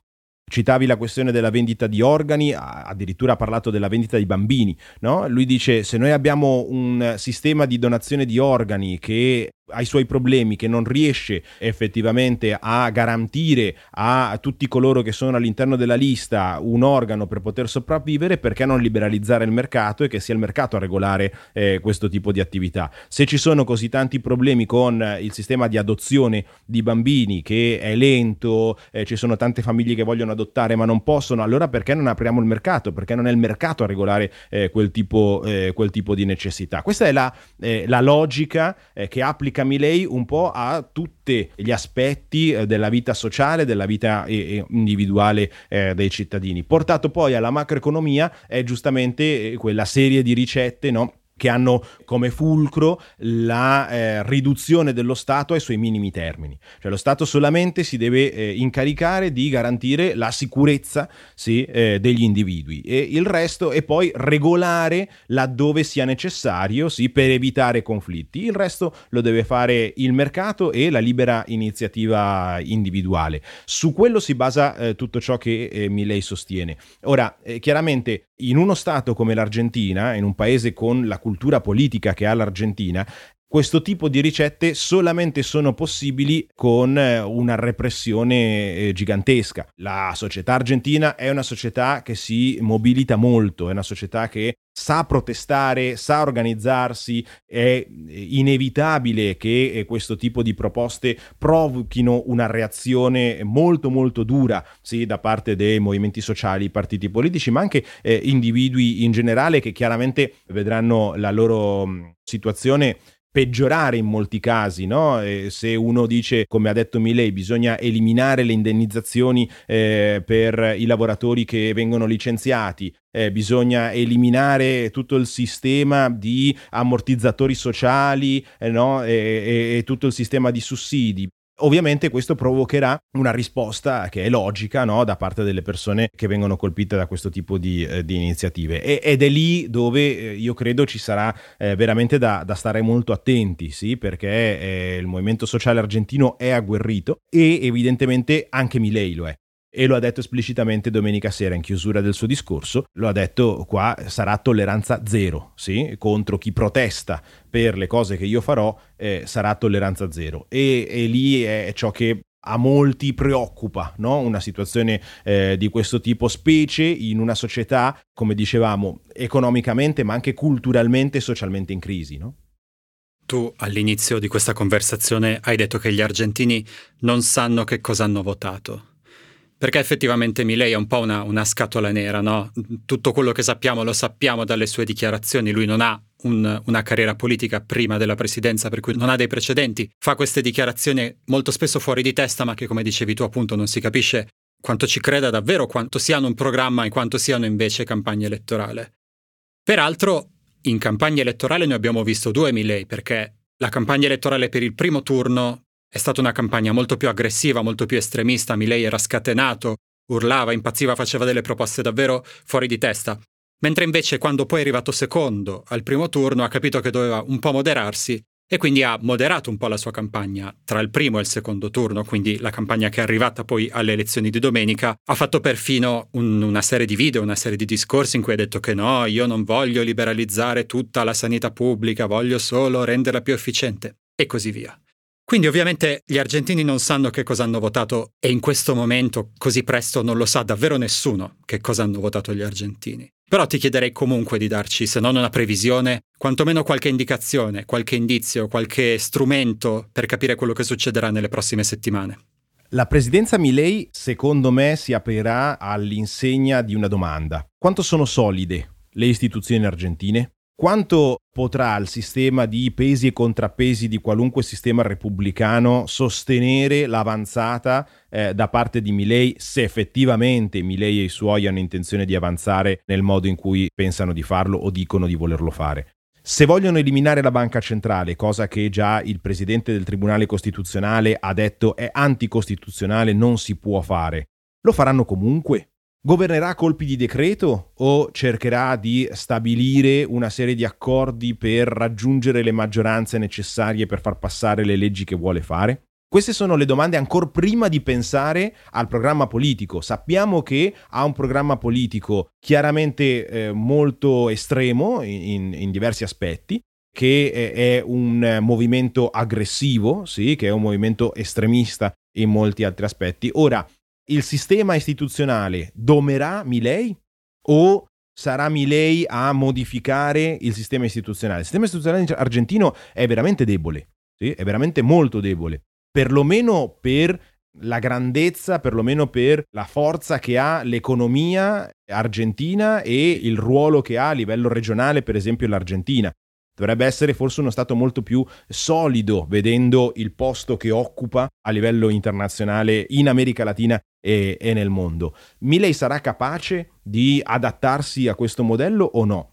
Citavi la questione della vendita di organi, addirittura ha parlato della vendita di bambini. No? Lui dice: se noi abbiamo un sistema di donazione di organi che ha i suoi problemi, che non riesce effettivamente a garantire a tutti coloro che sono all'interno della lista un organo per poter sopravvivere, perché non liberalizzare il mercato e che sia il mercato a regolare eh, questo tipo di attività? Se ci sono così tanti problemi con il sistema di adozione di bambini che è lento, eh, ci sono tante famiglie che vogliono adottare ma non possono, allora perché non apriamo il mercato? Perché non è il mercato a regolare eh, quel, tipo, eh, quel, tipo, di necessità? Questa è la, eh, la logica eh, che applica Camilei un po' a tutti gli aspetti eh, della vita sociale, della vita eh, individuale eh, dei cittadini. Portato poi alla macroeconomia è giustamente quella serie di ricette, no? Che hanno come fulcro la eh, riduzione dello Stato ai suoi minimi termini. Cioè lo Stato solamente si deve eh, incaricare di garantire la sicurezza sì, eh, degli individui e il resto è poi regolare laddove sia necessario sì, per evitare conflitti. Il resto lo deve fare il mercato e la libera iniziativa individuale. Su quello si basa eh, tutto ciò che eh, Milei sostiene. Ora, eh, chiaramente in uno Stato come l'Argentina, in un paese con la cultura politica che ha l'Argentina, questo tipo di ricette solamente sono possibili con eh, una repressione eh, gigantesca. La società argentina è una società che si mobilita molto, è una società che sa protestare, sa organizzarsi, è inevitabile che eh, questo tipo di proposte provochino una reazione molto molto dura sì, da parte dei movimenti sociali, partiti politici, ma anche eh, individui in generale che chiaramente vedranno la loro situazione peggiorare in molti casi, no? se uno dice, come ha detto Milei, bisogna eliminare le indennizzazioni eh, per i lavoratori che vengono licenziati, eh, bisogna eliminare tutto il sistema di ammortizzatori sociali eh, no? e, e, e tutto il sistema di sussidi. Ovviamente questo provocherà una risposta che è logica no? da parte delle persone che vengono colpite da questo tipo di, eh, di iniziative e, ed è lì dove eh, io credo ci sarà eh, veramente da, da, stare molto attenti, sì? perché eh, il movimento sociale argentino è agguerrito e evidentemente anche Milei lo è e lo ha detto esplicitamente domenica sera in chiusura del suo discorso, lo ha detto qua sarà tolleranza zero, sì? contro chi protesta per le cose che io farò eh, sarà tolleranza zero e, e lì è ciò che a molti preoccupa no? una situazione eh, di questo tipo, specie in una società, come dicevamo, economicamente ma anche culturalmente e socialmente in crisi. No? Tu all'inizio di questa conversazione hai detto che gli argentini non sanno che cosa hanno votato. Perché effettivamente Milei è un po' una, una scatola nera, no? Tutto quello che sappiamo lo sappiamo dalle sue dichiarazioni, lui non ha un, una carriera politica prima della presidenza, per cui non ha dei precedenti, fa queste dichiarazioni molto spesso fuori di testa, ma che come dicevi tu appunto non si capisce quanto ci creda davvero, quanto siano un programma e quanto siano invece campagna elettorale. Peraltro, in campagna elettorale noi abbiamo visto due Milei, perché la campagna elettorale per il primo turno è stata una campagna molto più aggressiva, molto più estremista, Milei era scatenato, urlava, impazziva, faceva delle proposte davvero fuori di testa. Mentre invece quando poi è arrivato secondo al primo turno ha capito che doveva un po' moderarsi e quindi ha moderato un po' la sua campagna tra il primo e il secondo turno, quindi la campagna che è arrivata poi alle elezioni di domenica, ha fatto perfino un, una serie di video, una serie di discorsi in cui ha detto che no, io non voglio liberalizzare tutta la sanità pubblica, voglio solo renderla più efficiente e così via. Quindi ovviamente gli argentini non sanno che cosa hanno votato e in questo momento, così presto, non lo sa davvero nessuno che cosa hanno votato gli argentini. Però ti chiederei comunque di darci, se non una previsione, quantomeno qualche indicazione, qualche indizio, qualche strumento per capire quello che succederà nelle prossime settimane. La presidenza Milei, secondo me, si aprirà all'insegna di una domanda. Quanto sono solide le istituzioni argentine? Quanto potrà il sistema di pesi e contrappesi di qualunque sistema repubblicano sostenere l'avanzata eh, da parte di Milei se effettivamente Milei e i suoi hanno intenzione di avanzare nel modo in cui pensano di farlo o dicono di volerlo fare? Se vogliono eliminare la banca centrale, cosa che già il presidente del Tribunale Costituzionale ha detto è anticostituzionale, non si può fare, lo faranno comunque? Governerà a colpi di decreto o cercherà di stabilire una serie di accordi per raggiungere le maggioranze necessarie per far passare le leggi che vuole fare? Queste sono le domande ancora prima di pensare al programma politico. Sappiamo che ha un programma politico chiaramente eh, molto estremo in, in, diversi aspetti, che è un movimento aggressivo, sì, che è un movimento estremista in molti altri aspetti. Ora, il sistema istituzionale domerà Milei o sarà Milei a modificare il sistema istituzionale? Il sistema istituzionale argentino è veramente debole, sì? è veramente molto debole, perlomeno per la grandezza, perlomeno per la forza che ha l'economia argentina e il ruolo che ha a livello regionale, per esempio l'Argentina. Dovrebbe essere forse uno Stato molto più solido, vedendo il posto che occupa a livello internazionale in America Latina e, e nel mondo. Milley sarà capace di adattarsi a questo modello o no?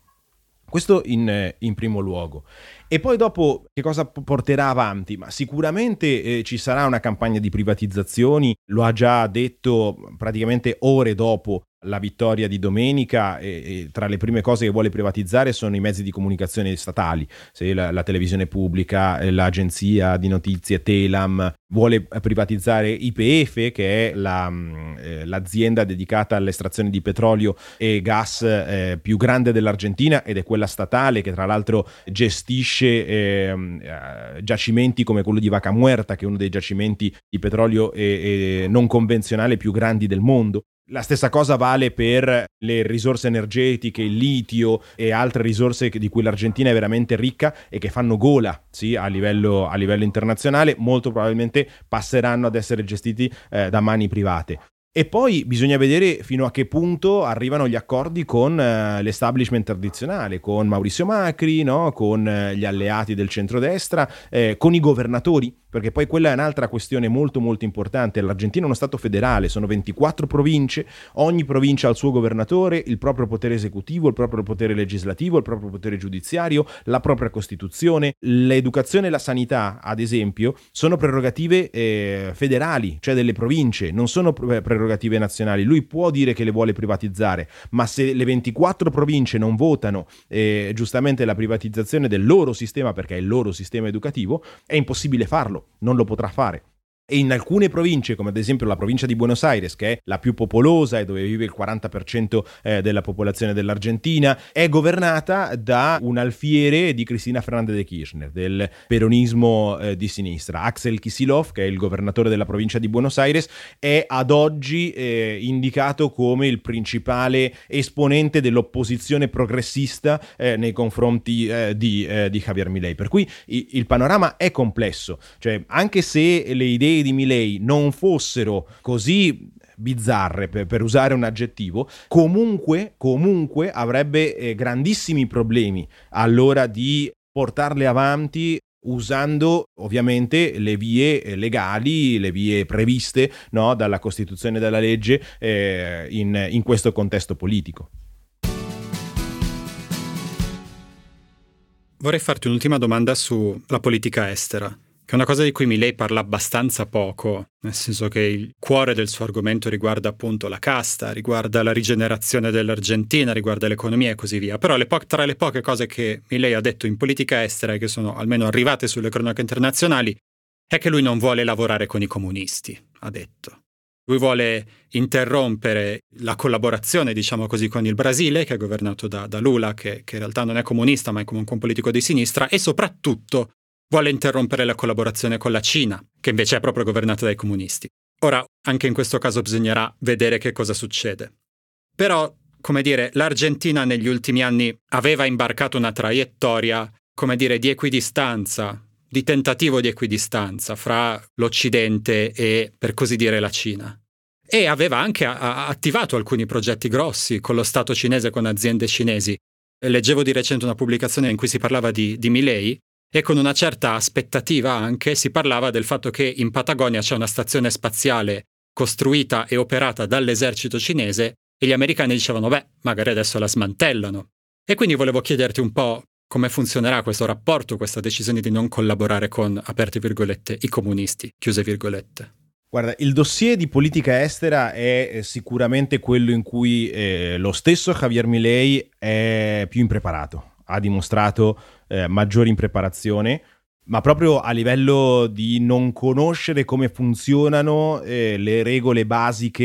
Questo in, in, primo luogo. E poi dopo che cosa porterà avanti? Ma sicuramente eh, ci sarà una campagna di privatizzazioni, lo ha già detto praticamente ore dopo la vittoria di domenica e, e, tra le prime cose che vuole privatizzare sono i mezzi di comunicazione statali, la, la, televisione pubblica, eh, l'agenzia di notizie Telam, vuole privatizzare IPF che è la, mm, eh, l'azienda dedicata all'estrazione di petrolio e gas eh, più grande dell'Argentina ed è quella statale che tra l'altro gestisce ehm, eh, giacimenti come quello di Vaca Muerta che è uno dei giacimenti di petrolio e, e non convenzionale più grandi del mondo. La stessa cosa vale per le risorse energetiche, il litio e altre risorse di cui l'Argentina è veramente ricca e che fanno gola sì, a, livello, a, livello, internazionale, molto probabilmente passeranno ad essere gestiti eh, da mani private. E poi bisogna vedere fino a che punto arrivano gli accordi con uh, l'establishment tradizionale, con Maurizio Macri, no? con uh, gli alleati del centrodestra, eh, con i governatori perché poi quella è un'altra questione molto molto importante. L'Argentina è uno Stato federale, sono 24 province, ogni provincia ha il suo governatore, il proprio potere esecutivo, il proprio potere legislativo, il proprio potere giudiziario, la propria Costituzione. L'educazione e la sanità, ad esempio, sono prerogative eh, federali, cioè delle province, non sono prerogative nazionali. Lui può dire che le vuole privatizzare, ma se le 24 province non votano eh, giustamente la privatizzazione del loro sistema, perché è il loro sistema educativo, è impossibile farlo non lo potrà fare. E in alcune province, come ad esempio la provincia di Buenos Aires, che è la più popolosa e dove vive il 40% eh, della popolazione dell'Argentina, è governata da un alfiere di Cristina Fernandez de Kirchner, del peronismo eh, di sinistra. Axel Kisilov, che è il governatore della provincia di Buenos Aires, è ad oggi eh, indicato come il principale esponente dell'opposizione progressista eh, nei confronti eh, di, eh, di, Javier Milei. Per cui il, il panorama è complesso, cioè anche se le idee di Milei non fossero così bizzarre per, per, usare un aggettivo, comunque, comunque avrebbe eh, grandissimi problemi all'ora di portarle avanti usando ovviamente le vie eh, legali, le vie previste no, dalla Costituzione e dalla legge eh, in, in questo contesto politico. Vorrei farti un'ultima domanda sulla politica estera che è una cosa di cui Milley parla abbastanza poco, nel senso che il cuore del suo argomento riguarda appunto la casta, riguarda la rigenerazione dell'Argentina, riguarda l'economia e così via. Però le po- tra le poche cose che Milley ha detto in politica estera e che sono almeno arrivate sulle cronache internazionali è che lui non vuole lavorare con i comunisti, ha detto. Lui vuole interrompere la collaborazione, diciamo così, con il Brasile, che è governato da, da Lula, che, che in realtà non è comunista, ma è comunque un politico di sinistra, e soprattutto vuole interrompere la collaborazione con la Cina, che invece è proprio governata dai comunisti. Ora, anche in questo caso bisognerà vedere che cosa succede. Però, come dire, l'Argentina negli ultimi anni aveva imbarcato una traiettoria, come dire, di equidistanza, di tentativo di equidistanza fra l'Occidente e, per così dire, la Cina. E aveva anche a- attivato alcuni progetti grossi con lo Stato cinese, con aziende cinesi. Leggevo di recente una pubblicazione in cui si parlava di, di Milei, e con una certa aspettativa anche si parlava del fatto che in Patagonia c'è una stazione spaziale costruita e operata dall'esercito cinese e gli americani dicevano beh, magari adesso la smantellano. E quindi volevo chiederti un po' come funzionerà questo rapporto, questa decisione di non collaborare con, aperte virgolette, i comunisti, chiuse virgolette. Guarda, il dossier di politica estera è eh, sicuramente quello in cui eh, lo stesso Javier Milei è più impreparato ha dimostrato eh, maggiore impreparazione, ma proprio a livello di non conoscere come funzionano eh, le regole basiche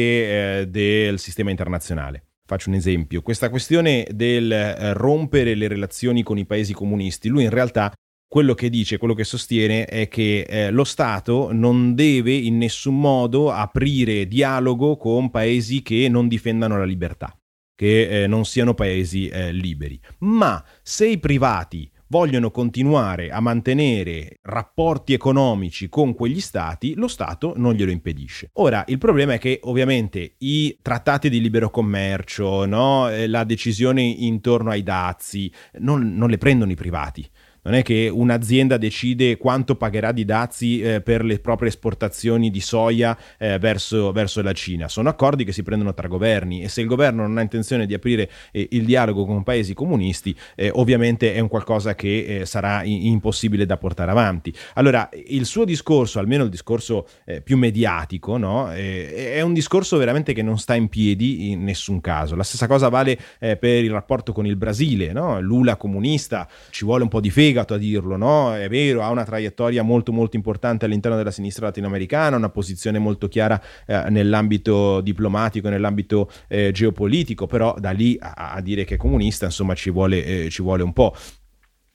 eh, del sistema internazionale. Faccio un esempio, questa questione del eh, rompere le relazioni con i paesi comunisti, lui in realtà quello che dice, quello che sostiene è che eh, lo Stato non deve in nessun modo aprire dialogo con paesi che non difendano la libertà che eh, non siano paesi eh, liberi. Ma se i privati vogliono continuare a mantenere rapporti economici con quegli stati, lo Stato non glielo impedisce. Ora, il problema è che ovviamente i trattati di libero commercio, no? Eh, la decisione intorno ai dazi, non, non le prendono i privati non è che un'azienda decide quanto pagherà di dazi eh, per le proprie esportazioni di soia eh, verso, verso, la Cina. Sono accordi che si prendono tra governi e se il governo non ha intenzione di aprire eh, il dialogo con paesi comunisti, eh, ovviamente è un qualcosa che eh, sarà in- impossibile da portare avanti. Allora, il suo discorso, almeno il discorso eh, più mediatico, no? è un discorso veramente che non sta in piedi in nessun caso. La stessa cosa vale per il rapporto con il Brasile, no? Lula comunista, ci vuole un po' di fega fegato a dirlo, no? È vero, ha una traiettoria molto molto importante all'interno della sinistra latinoamericana, una posizione molto chiara eh, nell'ambito diplomatico, nell'ambito eh, geopolitico, però da lì a, a, dire che è comunista, insomma, ci vuole, eh, ci vuole un po'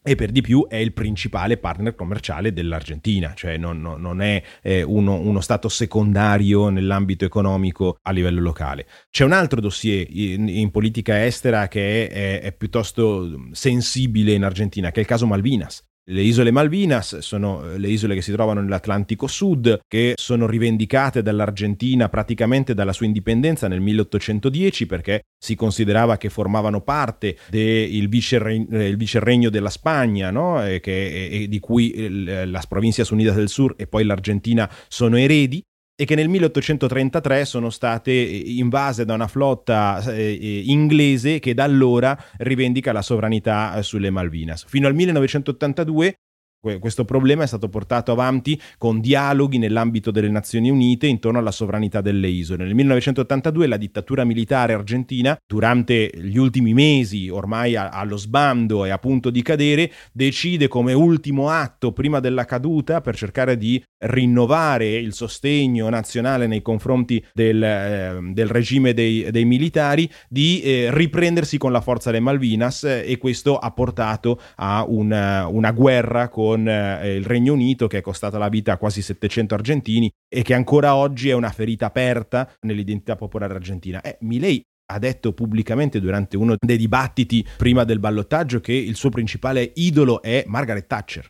e per di più è il principale partner commerciale dell'Argentina, cioè non, non, non è eh, uno, uno, stato secondario nell'ambito economico a livello locale. C'è un altro dossier in, in politica estera che è, è, è piuttosto sensibile in Argentina, che è il caso Malvinas. Le isole Malvinas sono eh, le isole che si trovano nell'Atlantico Sud, che sono rivendicate dall'Argentina praticamente dalla sua indipendenza nel 1810 perché si considerava che formavano parte del vicerregno, eh, vicerregno della Spagna, no? e che, e di cui las Provincias Unidas del Sur e poi l'Argentina sono eredi e che nel 1833 sono state eh, invase da una flotta eh, eh, inglese che da allora rivendica la sovranità sulle Malvinas. Fino al 1982 questo problema è stato portato avanti con dialoghi nell'ambito delle Nazioni Unite intorno alla sovranità delle isole. Nel 1982 la dittatura militare argentina, durante gli ultimi mesi, ormai allo sbando e a punto di cadere, decide come ultimo atto prima della caduta per cercare di rinnovare il sostegno nazionale nei confronti del, eh, del regime dei, dei, militari di eh, riprendersi con la forza le Malvinas eh, e questo ha portato a una, una guerra con con eh, il Regno Unito che è costata la vita a quasi 700 argentini e che ancora oggi è una ferita aperta nell'identità popolare argentina. Eh, Milei ha detto pubblicamente durante uno dei dibattiti prima del ballottaggio che il suo principale idolo è Margaret Thatcher.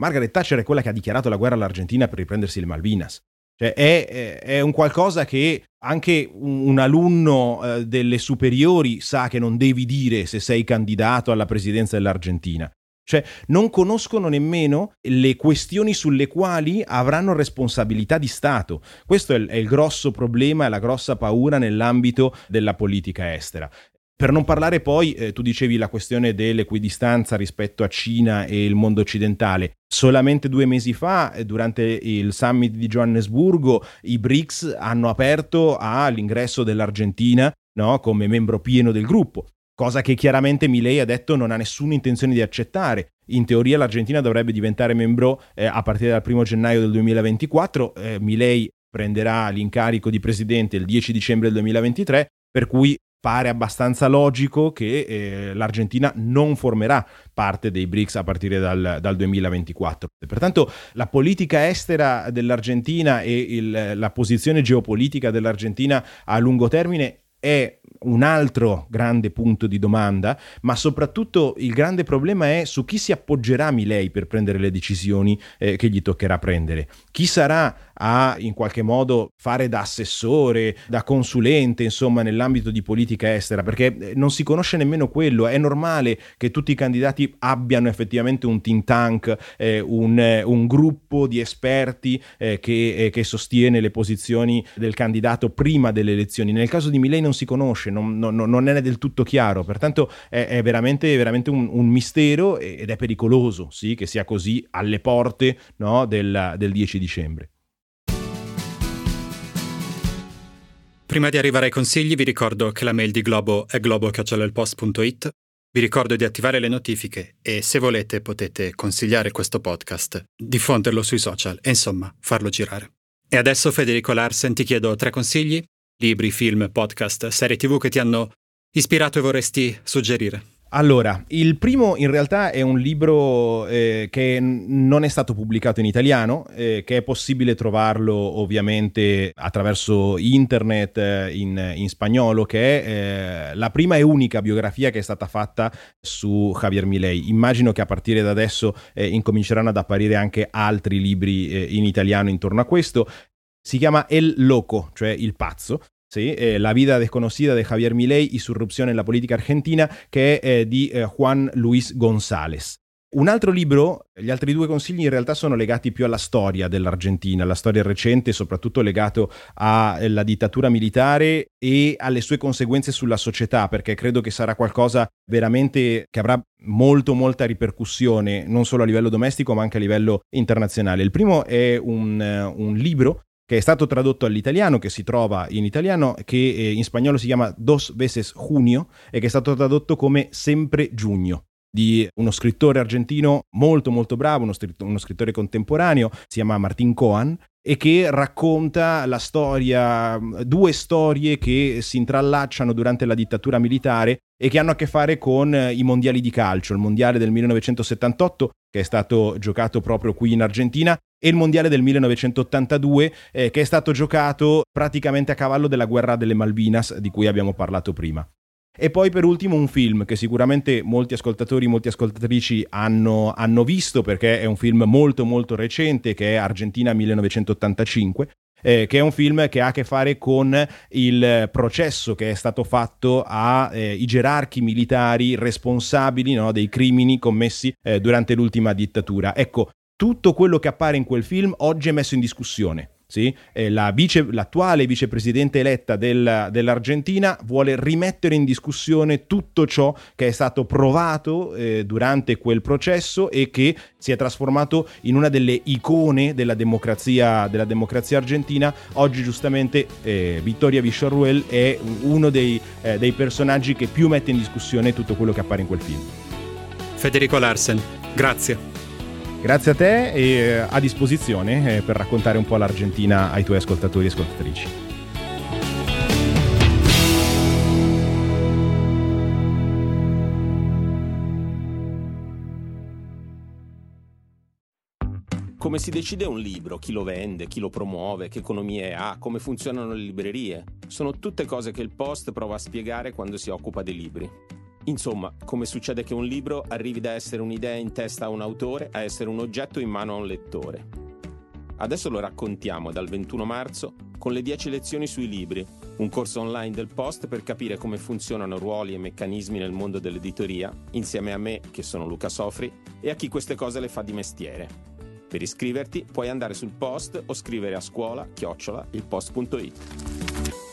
Margaret Thatcher è quella che ha dichiarato la guerra all'Argentina per riprendersi le Malvinas. Cioè è, è, un qualcosa che anche un, un alunno eh, delle superiori sa che non devi dire se sei candidato alla presidenza dell'Argentina. Cioè non conoscono nemmeno le questioni sulle quali avranno responsabilità di Stato. Questo è il, è il grosso problema e la grossa paura nell'ambito della politica estera. Per non parlare poi, eh, tu dicevi la questione dell'equidistanza rispetto a Cina e il mondo occidentale. Solamente due mesi fa, eh, durante il summit di Johannesburgo, i BRICS hanno aperto all'ingresso dell'Argentina no, come membro pieno del gruppo cosa che chiaramente Milei ha detto non ha nessuna intenzione di accettare. In teoria l'Argentina dovrebbe diventare membro eh, a partire dal 1 gennaio del 2024, eh, Milei prenderà l'incarico di presidente il 10 dicembre del 2023, per cui pare abbastanza logico che eh, l'Argentina non formerà parte dei BRICS a partire dal, dal 2024. Pertanto la politica estera dell'Argentina e il, la posizione geopolitica dell'Argentina a lungo termine è un altro grande punto di domanda, ma soprattutto il grande problema è su chi si appoggerà Milei per prendere le decisioni eh, che gli toccherà prendere. Chi sarà a in qualche modo fare da assessore, da consulente, insomma, nell'ambito di politica estera, perché eh, non si conosce nemmeno quello. È normale che tutti i candidati abbiano effettivamente un think tank, eh, un, eh, un, gruppo di esperti eh, che, eh, che, sostiene le posizioni del candidato prima delle elezioni. Nel caso di Milei non si conosce, non, non, non è del tutto chiaro, pertanto è, è veramente, veramente un, un, mistero ed è pericoloso sì, che sia così alle porte no, del, del 10 dicembre. Prima di arrivare ai consigli vi ricordo che la mail di Globo è globo.it. Vi ricordo di attivare le notifiche e se volete potete consigliare questo podcast, diffonderlo sui social e insomma farlo girare. E adesso Federico Larsen ti chiedo tre consigli, libri, film, podcast, serie tv che ti hanno ispirato e vorresti suggerire. Allora, il primo in realtà è un libro eh, che non è stato pubblicato in italiano, eh, che è possibile trovarlo ovviamente attraverso internet eh, in, in, spagnolo, che è eh, la prima e unica biografia che è stata fatta su Javier Milei. Immagino che a partire da adesso eh, incominceranno ad apparire anche altri libri eh, in italiano intorno a questo. Si chiama El Loco, cioè il pazzo, Sí, eh, La vida desconocida de Javier Milei, Irrupzione nella politica argentina, che è eh, di eh, Juan Luis González. Un altro libro, gli altri due consigli in realtà sono legati più alla storia dell'Argentina, alla storia recente, soprattutto legato alla dittatura militare e alle sue conseguenze sulla società, perché credo che sarà qualcosa veramente che avrà molto molta ripercussione, non solo a livello domestico ma anche a livello internazionale. Il primo è un, un libro che è stato tradotto all'italiano, che si trova in italiano, che eh, in spagnolo si chiama Dos veces junio e che è stato tradotto come Sempre giugno di uno scrittore argentino molto molto bravo, uno, scritto, uno scrittore contemporaneo, si chiama Martin Coan, e che racconta la storia, due storie che si intrallacciano durante la dittatura militare e che hanno a che fare con i mondiali di calcio, il mondiale del 1978 che è stato giocato proprio qui in Argentina e il mondiale del 1982 eh, che è stato giocato praticamente a cavallo della guerra delle Malvinas di cui abbiamo parlato prima. E poi per ultimo un film che sicuramente molti ascoltatori, molte ascoltatrici hanno, hanno, visto perché è un film molto molto recente che è Argentina 1985. Eh, che è un film che ha a che fare con il processo che è stato fatto ai eh, gerarchi militari responsabili no, dei crimini commessi eh, durante l'ultima dittatura. Ecco, tutto quello che appare in quel film oggi è messo in discussione sì? eh, la vice, l'attuale vicepresidente eletta del, dell'Argentina vuole rimettere in discussione tutto ciò che è stato provato eh, durante quel processo e che si è trasformato in una delle icone della democrazia, della democrazia argentina. Oggi giustamente eh, Vittoria Villarruel è uno dei, eh, dei personaggi che più mette in discussione tutto quello che appare in quel film. Federico Larsen, grazie. Grazie a te e eh, a disposizione eh, per raccontare un po' l'Argentina ai tuoi ascoltatori e ascoltatrici. Come si decide un libro, chi lo vende, chi lo promuove, che economie ha, come funzionano le librerie, sono tutte cose che il Post prova a spiegare quando si occupa dei libri. Insomma, come succede che un libro arrivi da essere un'idea in testa a un autore a essere un oggetto in mano a un lettore. Adesso lo raccontiamo dal 21 marzo con le 10 lezioni sui libri, un corso online del Post per capire come funzionano ruoli e meccanismi nel mondo dell'editoria, insieme a me, che sono Luca Sofri, e a chi queste cose le fa di mestiere. Per iscriverti puoi andare sul post o scrivere a scuola chiocciola ilpost.it.